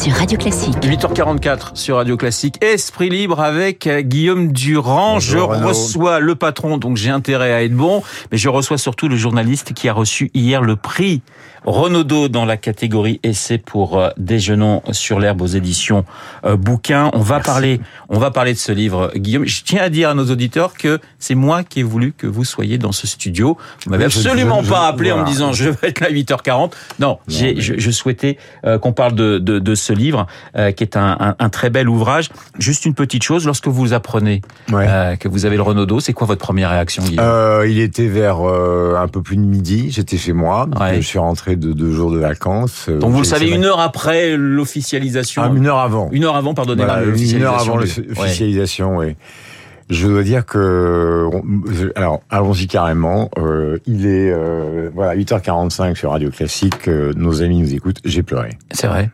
sur Radio Classique. 8h44 sur Radio Classique. Esprit libre avec euh, Guillaume Durand. Bonjour, je Renaud. reçois le patron, donc j'ai intérêt à être bon, mais je reçois surtout le journaliste qui a reçu hier le prix Renaudot dans la catégorie essai pour Déjeunons sur l'herbe aux éditions euh, bouquins. On va parler, on va parler de ce livre, Guillaume. Je tiens à dire à nos auditeurs que c'est moi qui ai voulu que vous soyez dans ce studio. Vous m'avez Oui, absolument je- pas je- appelé en me disant je vais être là à 8h40. Non, j'ai, mais- je, je souhaitais euh, qu'on parle de, de, de ce livre euh, qui est un, un, un très bel ouvrage. Juste une petite chose, lorsque vous apprenez Ouais. euh, que vous avez le Renaudot, c'est quoi votre première réaction, Guillaume Euh, il était vers un peu plus de midi. J'étais chez moi. Ouais. Je suis rentré de deux jours de vacances. Donc vous le savez une heure après l'officialisation. Ah, une heure avant. Une heure avant, pardonnez-moi. Voilà, une heure avant l'officialisation, oui. Je dois dire que, alors, allons-y carrément. Euh, il est, euh, voilà, 8h45 sur Radio Classique. euh, nos amis nous écoutent. J'ai pleuré. C'est vrai.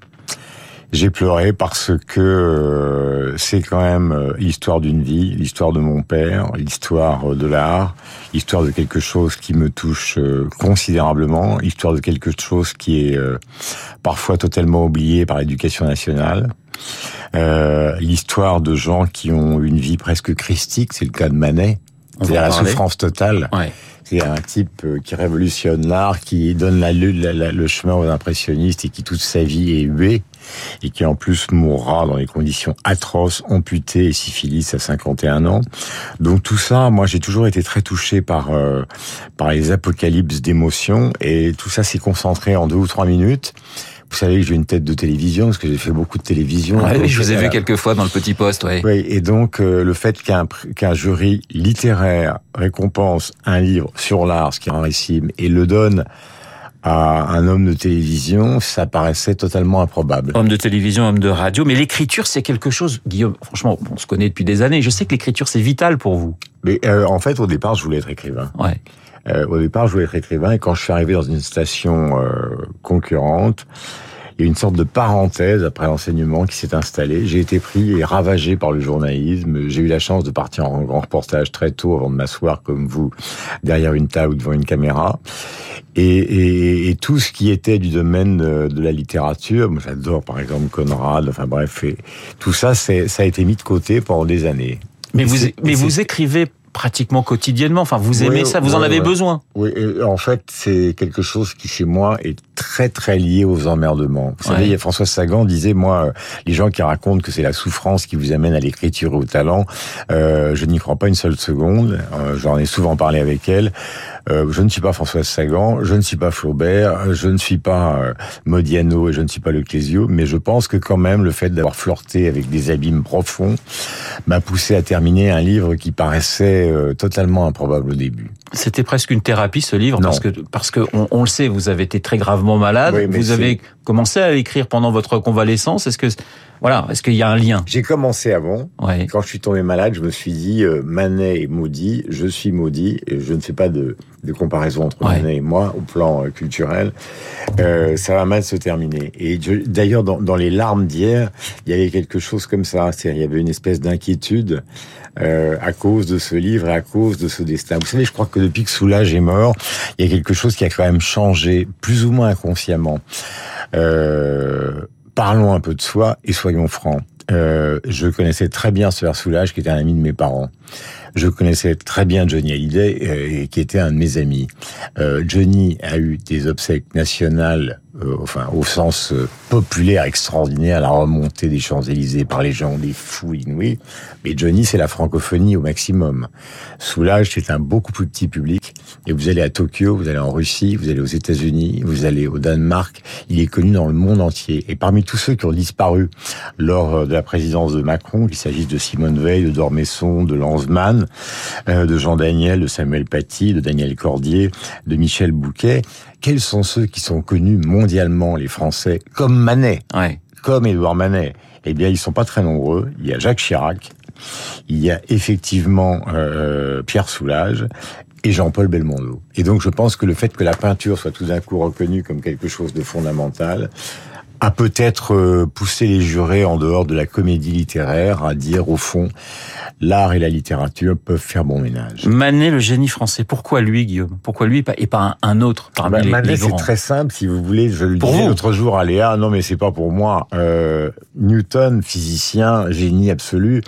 J'ai pleuré parce que euh, c'est quand même euh, l'histoire d'une vie, l'histoire de mon père, l'histoire euh, de l'art, l'histoire de quelque chose qui me touche euh, considérablement, l'histoire de quelque chose qui est euh, parfois totalement oublié par l'éducation nationale. Euh, l'histoire de gens qui ont une vie presque christique, c'est le cas de Manet, c'est la souffrance totale. Ouais. C'est un type qui révolutionne l'art, qui donne la, la- la- le chemin aux impressionnistes et qui toute sa vie est hué et qui en plus mourra dans des conditions atroces, amputé et syphilis à 51 ans. Donc tout ça, moi j'ai toujours été très touché par euh, par les apocalypses d'émotions et tout ça s'est concentré en deux ou trois minutes. Vous savez que j'ai une tête de télévision parce que j'ai fait beaucoup de télévision. Ouais, oui, je vous ai vu voilà. quelques fois dans le petit poste, ouais. Oui, et donc euh, le fait qu'un qu'un jury littéraire récompense un livre sur l'art, ce qui est rarissime, et le donne à un homme de télévision, ça paraissait totalement improbable. Homme de télévision, homme de radio, mais l'écriture, c'est quelque chose, Guillaume, franchement, on se connaît depuis des années, je sais que l'écriture, c'est vital pour vous. Mais euh, en fait, au départ, je voulais être écrivain. Ouais. Euh, au départ, je voulais être écrivain, et quand je suis arrivé dans une station euh, concurrente, il y a une sorte de parenthèse après l'enseignement qui s'est installée. J'ai été pris et ravagé par le journalisme. J'ai eu la chance de partir en grand reportage très tôt avant de m'asseoir comme vous derrière une table ou devant une caméra. Et, et, et tout ce qui était du domaine de, de la littérature, moi j'adore par exemple Conrad, enfin bref, et tout ça, ça a été mis de côté pendant des années. Mais vous, mais vous écrivez pratiquement quotidiennement, enfin, vous aimez ça, vous en avez besoin. Oui, et en fait, c'est quelque chose qui chez moi est très très lié aux emmerdements. Vous savez, François Sagan disait, moi, euh, les gens qui racontent que c'est la souffrance qui vous amène à l'écriture et au talent, euh, je n'y crois pas une seule seconde. Euh, J'en ai souvent parlé avec elle. Euh, je ne suis pas François Sagan, je ne suis pas Flaubert, je ne suis pas Modiano et je ne suis pas Le Clésio, mais je pense que quand même le fait d'avoir flirté avec des abîmes profonds m'a poussé à terminer un livre qui paraissait euh, totalement improbable au début. C'était presque une thérapie, ce livre, Non. parce que, parce que on, on le sait, vous avez été très gravement malade, Oui, vous avez commencé à écrire pendant votre convalescence, est-ce que, voilà, est-ce qu'il y a un lien? J'ai commencé avant, Ouais. Quand je suis tombé malade, je me suis dit, euh, Manet est maudit, je suis maudit, et je ne fais pas de, de comparaison entre Ouais. Manet et moi au plan euh, culturel. Euh, ça va mal se terminer. Et d'ailleurs, dans, dans les larmes d'hier, il y avait quelque chose comme ça. Il y avait une espèce d'inquiétude à cause de ce livre et à cause de ce destin. Vous savez, je crois que depuis que Soulage est mort, il y a quelque chose qui a quand même changé, plus ou moins inconsciemment. Euh, parlons un peu de soi et soyons francs. Euh, je connaissais très bien Sœur Soulage, qui était un ami de mes parents. Je connaissais très bien Johnny Hallyday, euh, qui était un de mes amis. Euh, Johnny a eu des obsèques nationales, euh, enfin au sens euh, populaire extraordinaire, la remontée des Champs-Élysées par les gens, des fous inouïs. Mais Johnny, c'est la francophonie au maximum. Soulage, c'est un beaucoup plus petit public. Et vous allez à Tokyo, vous allez en Russie, vous allez aux États-Unis, vous allez au Danemark. Il est connu dans le monde entier. Et parmi tous ceux qui ont disparu lors de la présidence de Macron, qu'il s'agisse de Simone Veil, de Dormesson, de Lanzmann, euh, de Jean Daniel, de Samuel Paty, de Daniel Cordier, de Michel Bouquet, quels sont ceux qui sont connus mondialement, les Français, comme Manet, Ouais. comme Édouard Manet Eh bien, ils sont pas très nombreux. Il y a Jacques Chirac, il y a effectivement euh, Pierre Soulages et Jean-Paul Belmondo. Et donc, je pense que le fait que la peinture soit tout d'un coup reconnue comme quelque chose de fondamental a peut-être euh, poussé les jurés en dehors de la comédie littéraire à dire au fond l'art et la littérature peuvent faire bon ménage. Manet, le génie français. Pourquoi lui, Guillaume? Pourquoi lui et pas un autre parmi bah, les, Manet, c'est très simple, si vous voulez. Je le disais l'autre jour à Léa. Non, mais c'est pas pour moi. Euh, Newton, physicien, génie absolu.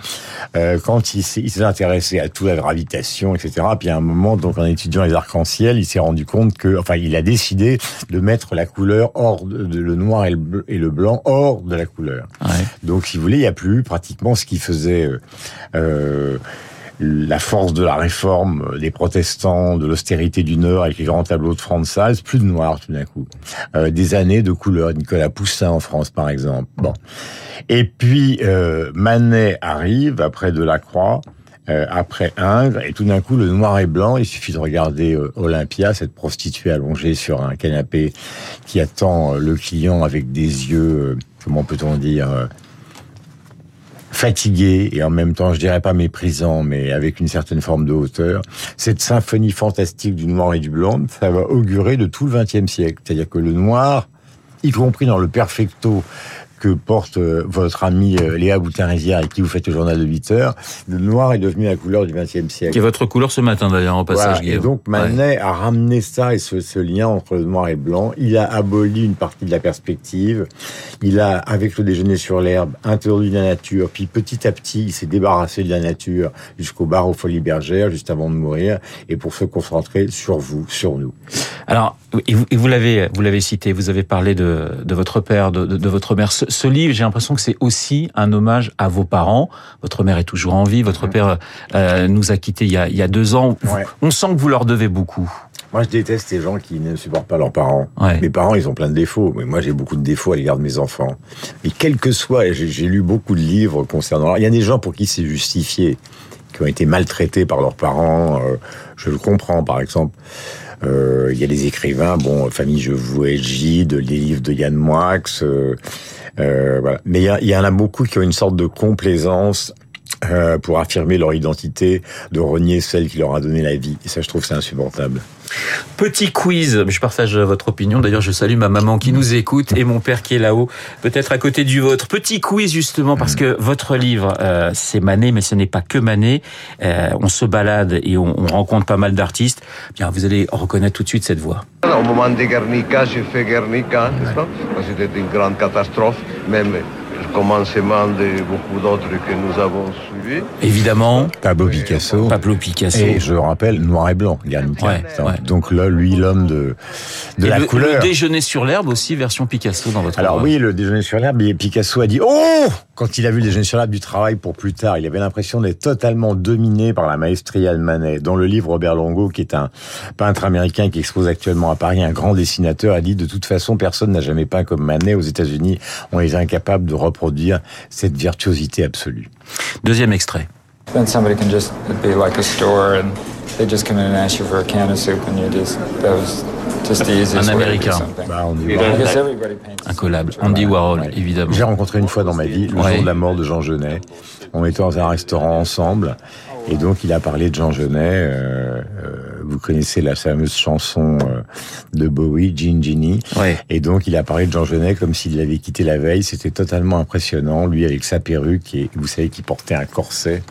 Euh, quand il s'est intéressé à toute la gravitation, etc. Puis à un moment, donc en étudiant les arcs-en-ciel, il s'est rendu compte que, enfin, il a décidé de mettre la couleur hors de, le noir et le, et le, blanc hors de la couleur. Ouais. Donc, si vous voulez, il n'y a plus pratiquement ce qui faisait. Euh, euh, la force de la réforme des protestants, de l'austérité du Nord avec les grands tableaux de Franz plus de noir tout d'un coup. Euh, des années de couleur, Nicolas Poussin en France par exemple. Bon. Et puis euh, Manet arrive après Delacroix, euh, après Ingres, et tout d'un coup le noir et blanc, il suffit de regarder euh, Olympia, cette prostituée allongée sur un canapé qui attend le client avec des yeux, comment peut-on dire fatigué et en même temps, je dirais pas méprisant, mais avec une certaine forme de hauteur. Cette symphonie fantastique du noir et du blanc, ça va augurer de tout le XXe siècle. C'est-à-dire que le noir, y compris dans le perfecto que porte euh, votre amie euh, Léa Boutin-Rizière et qui vous faites le journal de 8 heures, le noir est devenu la couleur du XXe siècle. Qui est votre couleur ce matin d'ailleurs, en passage, Et donc Manet a ramené ça et ce, ce, lien entre le noir et le blanc. Il a aboli une partie de la perspective. Il a, avec le déjeuner sur l'herbe, introduit la nature. Puis petit à petit, il s'est débarrassé de la nature jusqu'au bar aux Folies Bergères, juste avant de mourir, et pour se concentrer sur vous, sur nous. Alors, et vous, l'avez, vous l'avez cité, vous avez parlé de, de votre père, de, de, de votre mère. Ce, ce livre, j'ai l'impression que c'est aussi un hommage à vos parents. Votre mère est toujours en vie, votre père euh, nous a quittés il y a, il y a deux ans. On sent que vous leur devez beaucoup. Moi, je déteste ces gens qui ne supportent pas leurs parents. Mes parents, ils ont plein de défauts, mais moi, j'ai beaucoup de défauts à l'égard de mes enfants. Mais quel que soit, j'ai lu beaucoup de livres concernant. il y a des gens pour qui c'est justifié, qui ont été maltraités par leurs parents. Euh, je le comprends, par exemple. Euh, il y a des écrivains, bon, Famille Je vous Gide, les livres de Yann Moix. Euh, euh, voilà. Mais il y, y en a beaucoup qui ont une sorte de complaisance euh, pour affirmer leur identité, de renier celle qui leur a donné la vie. Et ça, je trouve, c'est insupportable. Petit quiz, je partage votre opinion. D'ailleurs, je salue ma maman qui nous écoute et mon père qui est là-haut, peut-être à côté du vôtre. Petit quiz justement parce que votre livre, euh, c'est Manet, mais ce n'est pas que Manet. Euh, on se balade et on, on rencontre pas mal d'artistes. Bien, vous allez reconnaître tout de suite cette voix. Au moment de Guernica, j'ai fait Guernica, C'était une grande catastrophe, même commencement de beaucoup d'autres que nous avons suivis. Évidemment. Pablo Picasso. Pablo Picasso. Et je rappelle, noir et blanc, Guernica. Donc là, lui, l'homme de, de la couleur. Le déjeuner sur l'herbe aussi, version Picasso dans votre Alors oui, le déjeuner sur l'herbe, Picasso a dit « Oh !» Quand il a vu le déjeuner sur l'herbe du travail pour plus tard, il avait l'impression d'être totalement dominé par la maestria de Manet. Dans le livre, Robert Longo, qui est un peintre américain qui expose actuellement à Paris, un grand dessinateur, a dit « De toute façon, personne n'a jamais peint comme Manet. Aux États-Unis, on est incapable de reproduire cette virtuosité absolue. Deuxième extrait. Then somebody can just be like a store and they just come in and ask you for a can of soup and you just that was Un américain. Bah, Incollable. Andy Warhol, ouais. évidemment. J'ai rencontré une fois dans ma vie le ouais. jour de la mort de Jean Genet. On était dans un restaurant ensemble et donc il a parlé de Jean Genet. Euh, euh, vous connaissez la fameuse chanson euh, de Bowie, Genie. Ouais. Et donc il a parlé de Jean Genet comme s'il l'avait quitté la veille. C'était totalement impressionnant. Lui avec sa perruque et vous savez qu'il portait un corset.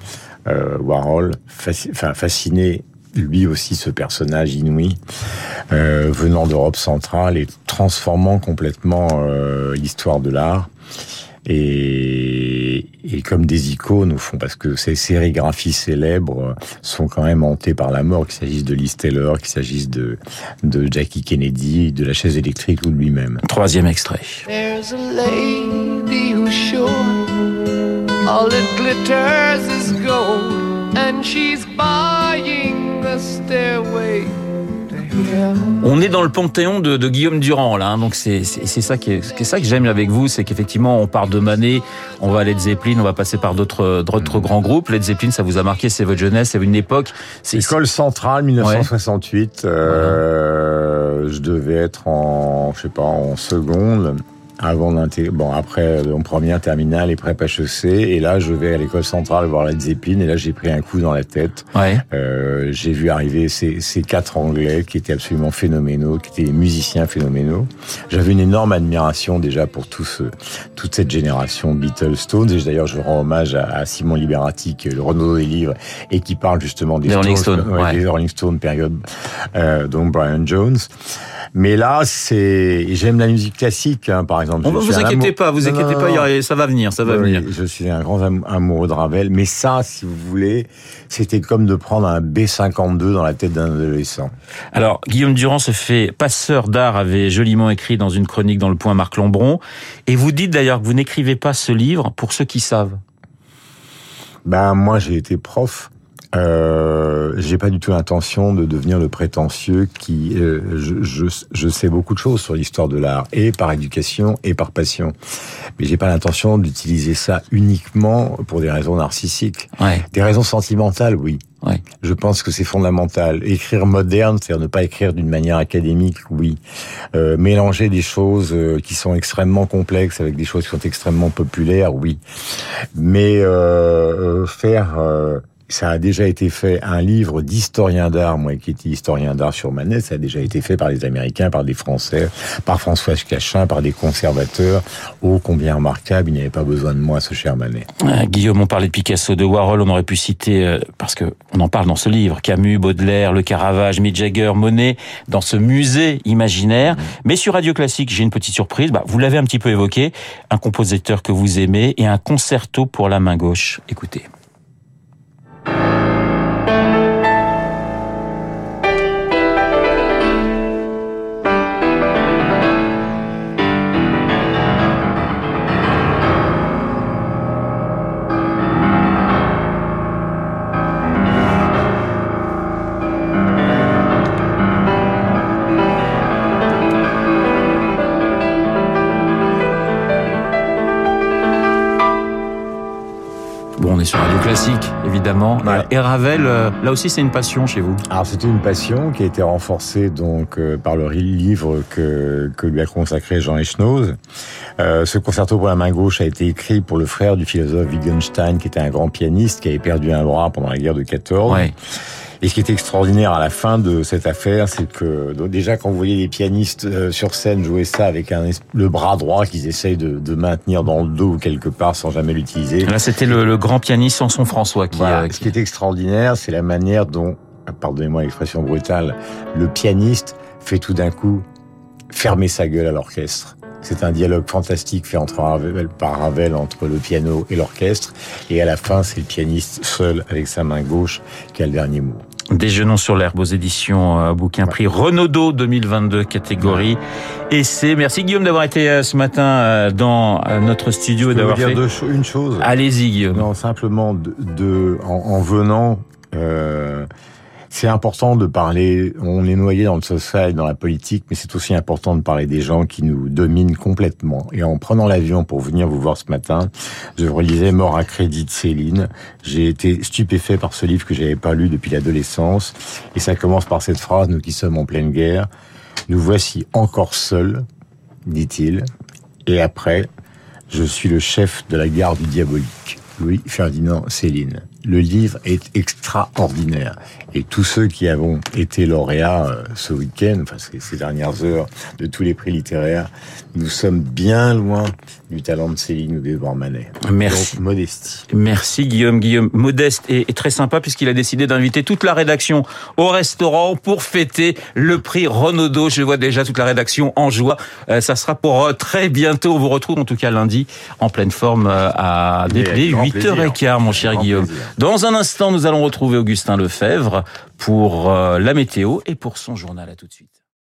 Euh, Warhol, fasc enfin, fasciné lui aussi ce personnage inouï euh, venant d'Europe centrale et transformant complètement euh, l'histoire de l'art et, et, comme des icônes au fond, parce que ces sérigraphies célèbres sont quand même hantées par la mort, qu'il s'agisse de Liz Taylor, qu'il s'agisse de, de Jackie Kennedy, de la chaise électrique ou de lui-même. Troisième extrait. There's a lady who's sure all it glitters is gold, and she's buying the stairway on est dans le panthéon de, de Guillaume Durand là, hein, donc c'est ça qui est, est, ça que j'aime avec vous, c'est qu'effectivement on part de Manet, on va à Led Zeppelin, on va passer par d'autres d'autres grands groupes. Led Zeppelin, ça vous a marqué, c'est votre jeunesse, c'est une époque. École centrale 1968. Ouais. Euh, Je devais être en, je sais pas, en seconde. Avant bon, après, en première terminale et prépa HEC. Et là, je vais à l'école centrale voir la Zeppelin. Et là, j'ai pris un coup dans la tête. Ouais. Euh, j'ai vu arriver ces, ces quatre Anglais qui étaient absolument phénoménaux, qui étaient des musiciens phénoménaux. J'avais une énorme admiration déjà pour tout ce, toute cette génération Beatles, Stones. Et d'ailleurs, je rends hommage à, à Simon Liberati, qui est le Renaud des livres, et qui parle justement des Les Rolling Stones, Stones, ouais, ouais. des Rolling Stones période, euh, donc Brian Jones. Mais là, c'est, j'aime la musique classique, hein, par exemple. Je vous inquiétez pas, vous Non, inquiétez non, pas, non. ça va venir, ça va Oui, venir. Je suis un grand am- amoureux de Ravel, mais ça, si vous voulez, c'était comme de prendre un B52 dans la tête d'un adolescent. Alors, Guillaume Durand se fait passeur d'art, avait joliment écrit dans une chronique dans le point Marc Lambron. Et vous dites d'ailleurs que vous n'écrivez pas ce livre pour ceux qui savent. Ben moi, j'ai été prof. Euh, j'ai pas du tout l'intention de devenir le prétentieux qui euh, je, je, je sais beaucoup de choses sur l'histoire de l'art et par éducation et par passion mais j'ai pas l'intention d'utiliser ça uniquement pour des raisons narcissiques Ouais, des raisons sentimentales oui ouais. Je pense que c'est fondamental. Écrire moderne, c'est-à-dire ne pas écrire d'une manière académique, oui. Euh, mélanger des choses euh, qui sont extrêmement complexes avec des choses qui sont extrêmement populaires, oui. Mais euh, euh, faire, euh, ça a déjà été fait, un livre d'historien d'art, moi qui étais historien d'art sur Manet, ça a déjà été fait par des Américains, par des Français, par François Cachin, par des conservateurs. Oh, combien remarquable, il n'y avait pas besoin de moi, ce cher Manet. Euh, Guillaume, on parlait de Picasso, de Warhol, on aurait pu citer, euh, parce que on en parle dans ce livre, Camus, Baudelaire, Le Caravage, Mick Jagger, Monet, dans ce musée imaginaire. Mais sur Radio Classique, j'ai une petite surprise. Bah, vous l'avez un petit peu évoqué, un compositeur que vous aimez et un concerto pour la main gauche. Écoutez. Sur Radio Classique, évidemment. Ouais. Et Ravel, euh, là aussi, c'est une passion chez vous. Alors c'était une passion qui a été renforcée donc euh, par le livre que, que lui a consacré Jean Echnoz. Euh, ce concerto pour la main gauche a été écrit pour le frère du philosophe Wittgenstein qui était un grand pianiste qui avait perdu un bras pendant la guerre de 14. Ouais. Et ce qui est extraordinaire à la fin de cette affaire, c'est que donc, déjà quand vous voyez les pianistes euh, sur scène jouer ça avec un, le bras droit qu'ils essayent de, de maintenir dans le dos quelque part sans jamais l'utiliser, Là, c'était le, le grand pianiste Samson François qui, voilà. euh, Ce qui est extraordinaire, c'est la manière dont, pardonnez-moi l'expression brutale, le pianiste fait tout d'un coup fermer sa gueule à l'orchestre. C'est un dialogue fantastique fait entre Ravel, par Ravel entre le piano et l'orchestre. Et à la fin, c'est le pianiste seul avec sa main gauche qui a le dernier mot. Déjeunons sur l'herbe aux éditions euh, bouquin prix Renaudot 2022 catégorie essai. Merci Guillaume d'avoir été euh, ce matin euh, dans euh, notre studio et d'avoir dire fait. deux une chose. Allez-y Guillaume. Non, simplement de, de- en, en venant, euh, c'est important de parler. On est noyé dans le social, dans la politique, mais c'est aussi important de parler des gens qui nous dominent complètement. Et en prenant l'avion pour venir vous voir ce matin, je relisais Mort à crédit de Céline. J'ai été stupéfait par ce livre que j'avais pas lu depuis l'adolescence. Et ça commence par cette phrase nous qui sommes en pleine guerre. Nous voici encore seuls, dit-il. Et après, je suis le chef de la garde du diabolique. Louis Ferdinand Céline. Le livre est extraordinaire. Et tous ceux qui avons été lauréats euh, ce week-end, enfin ces, dernières heures, de tous les prix littéraires, nous sommes bien loin du talent de Céline ou d'Edouard Manet. Merci. Donc, modestie. Merci Guillaume. Guillaume modeste et, et très sympa puisqu'il a décidé d'inviter toute la rédaction au restaurant pour fêter le prix Renaudot. Je vois déjà toute la rédaction en joie. Euh, ça sera pour euh, très bientôt. On vous retrouve en tout cas lundi en pleine forme euh, à dès, Mais avec dès grand 8h15 mon cher Guillaume. plaisir. Dans un instant, nous allons retrouver Augustin Lefebvre pour euh, la météo et pour son journal. À tout de suite.